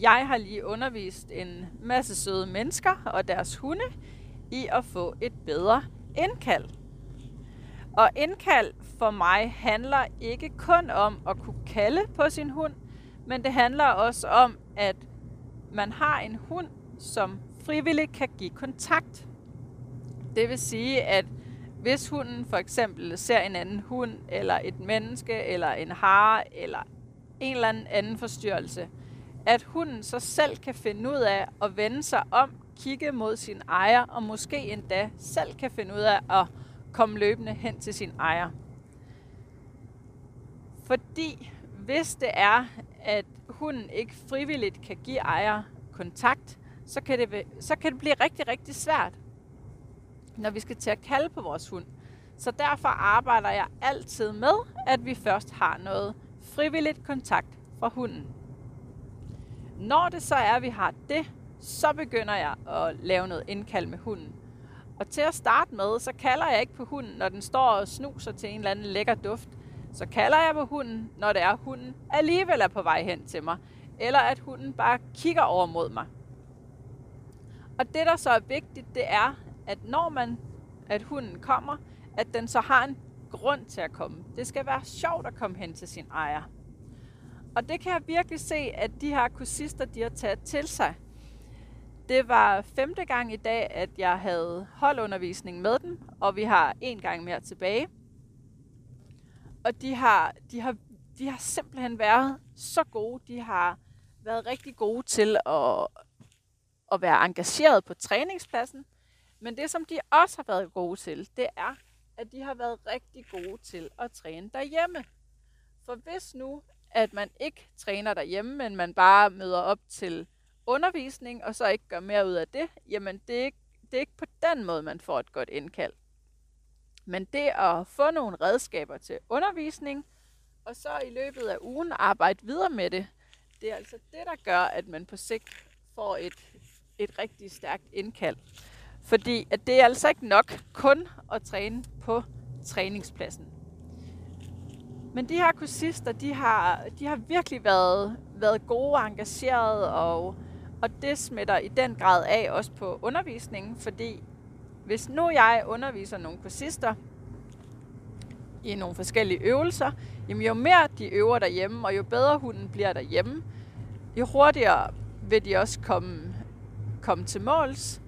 jeg har lige undervist en masse søde mennesker og deres hunde i at få et bedre indkald. Og indkald for mig handler ikke kun om at kunne kalde på sin hund, men det handler også om, at man har en hund, som frivilligt kan give kontakt. Det vil sige, at hvis hunden for eksempel ser en anden hund, eller et menneske, eller en hare, eller en eller anden forstyrrelse, at hunden så selv kan finde ud af at vende sig om, kigge mod sin ejer, og måske endda selv kan finde ud af at komme løbende hen til sin ejer. Fordi hvis det er, at hunden ikke frivilligt kan give ejer kontakt, så kan det, så kan det blive rigtig, rigtig svært, når vi skal til at kalde på vores hund. Så derfor arbejder jeg altid med, at vi først har noget frivilligt kontakt fra hunden. Når det så er, at vi har det, så begynder jeg at lave noget indkald med hunden. Og til at starte med, så kalder jeg ikke på hunden, når den står og snuser til en eller anden lækker duft. Så kalder jeg på hunden, når det er, at hunden alligevel er på vej hen til mig. Eller at hunden bare kigger over mod mig. Og det, der så er vigtigt, det er, at når man, at hunden kommer, at den så har en grund til at komme. Det skal være sjovt at komme hen til sin ejer. Og det kan jeg virkelig se, at de her kursister, de har taget til sig. Det var femte gang i dag, at jeg havde holdundervisning med dem, og vi har en gang mere tilbage. Og de har, de har, de har simpelthen været så gode. De har været rigtig gode til at, at være engageret på træningspladsen. Men det, som de også har været gode til, det er, at de har været rigtig gode til at træne derhjemme. For hvis nu, at man ikke træner derhjemme, men man bare møder op til undervisning, og så ikke gør mere ud af det, jamen det er, ikke, det er ikke på den måde, man får et godt indkald. Men det at få nogle redskaber til undervisning, og så i løbet af ugen arbejde videre med det, det er altså det, der gør, at man på sigt får et, et rigtig stærkt indkald. Fordi at det er altså ikke nok kun at træne på træningspladsen. Men de her kursister, de har, de har virkelig været, været gode og engagerede, og, og det smitter i den grad af også på undervisningen, fordi hvis nu jeg underviser nogle kursister i nogle forskellige øvelser, jamen jo mere de øver derhjemme, og jo bedre hunden bliver derhjemme, jo hurtigere vil de også komme, komme til måls.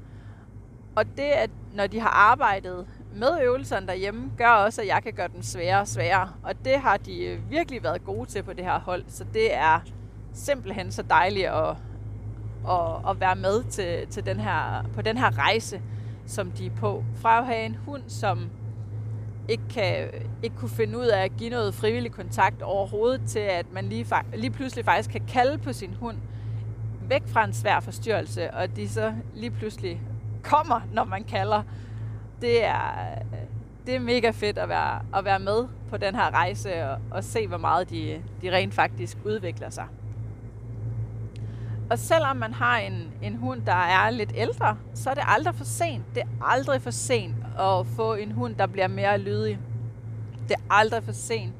Og det, at når de har arbejdet med øvelserne derhjemme, gør også, at jeg kan gøre dem sværere og sværere. Og det har de øh, virkelig været gode til på det her hold. Så det er simpelthen så dejligt at, at, at være med til, til den her, på den her rejse, som de er på. Fra at have en hund, som ikke, kan, ikke kunne finde ud af at give noget frivillig kontakt overhovedet, til at man lige, lige pludselig faktisk kan kalde på sin hund væk fra en svær forstyrrelse, og de så lige pludselig kommer, når man kalder det er, øh, det er mega fedt at være, at være med på den her rejse og, og se, hvor meget de, de rent faktisk udvikler sig. Og selvom man har en, en hund, der er lidt ældre, så er det aldrig for sent. Det er aldrig for sent at få en hund, der bliver mere lydig. Det er aldrig for sent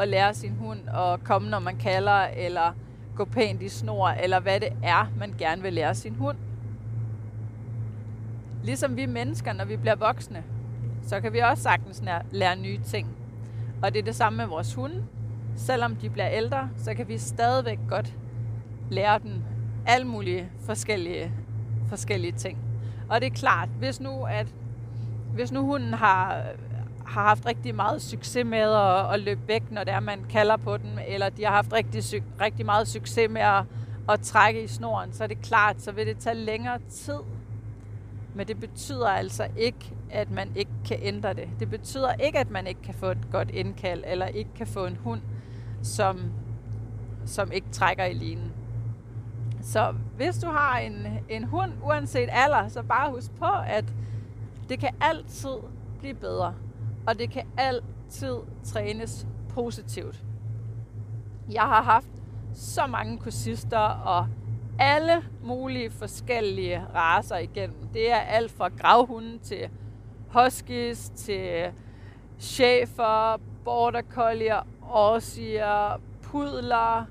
at lære sin hund at komme, når man kalder, eller gå pænt i snor, eller hvad det er, man gerne vil lære sin hund. Ligesom vi mennesker, når vi bliver voksne, så kan vi også sagtens lære nye ting. Og det er det samme med vores hunde. Selvom de bliver ældre, så kan vi stadigvæk godt lære dem alle mulige forskellige, forskellige ting. Og det er klart, hvis nu, at, hvis nu hunden har, har haft rigtig meget succes med at, at løbe væk, når det er, man kalder på den, eller de har haft rigtig, rigtig meget succes med at, at trække i snoren, så er det klart, så vil det tage længere tid men det betyder altså ikke, at man ikke kan ændre det. Det betyder ikke, at man ikke kan få et godt indkald, eller ikke kan få en hund, som, som ikke trækker i linen. Så hvis du har en, en hund, uanset alder, så bare husk på, at det kan altid blive bedre. Og det kan altid trænes positivt. Jeg har haft så mange kursister og alle mulige forskellige raser igennem. Det er alt fra gravhunde til huskies, til chefer, border collier, årsiger, pudler,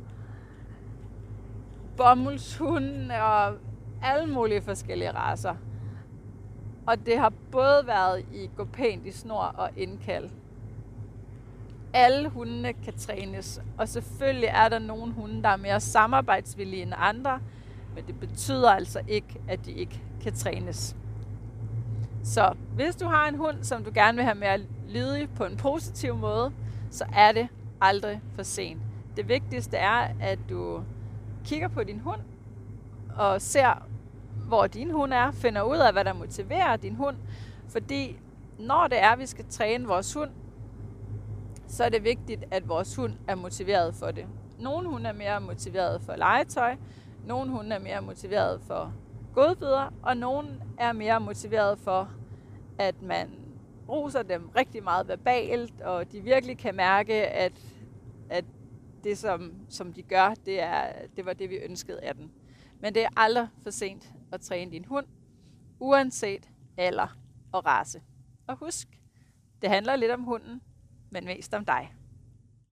bomuldshunde og alle mulige forskellige raser. Og det har både været i gå pænt i snor og indkald. Alle hundene kan trænes, og selvfølgelig er der nogle hunde, der er mere samarbejdsvillige end andre, men det betyder altså ikke, at de ikke kan trænes. Så hvis du har en hund, som du gerne vil have mere lydig på en positiv måde, så er det aldrig for sent. Det vigtigste er, at du kigger på din hund og ser, hvor din hund er, finder ud af, hvad der motiverer din hund. Fordi når det er, at vi skal træne vores hund, så er det vigtigt, at vores hund er motiveret for det. Nogle hunde er mere motiveret for legetøj, nogle hunde er mere motiveret for godbidder, og nogle er mere motiveret for, at man roser dem rigtig meget verbalt, og de virkelig kan mærke, at, at det, som, som de gør, det, er, det var det, vi ønskede af den. Men det er aldrig for sent at træne din hund, uanset alder og race. Og husk, det handler lidt om hunden, men mest om dig.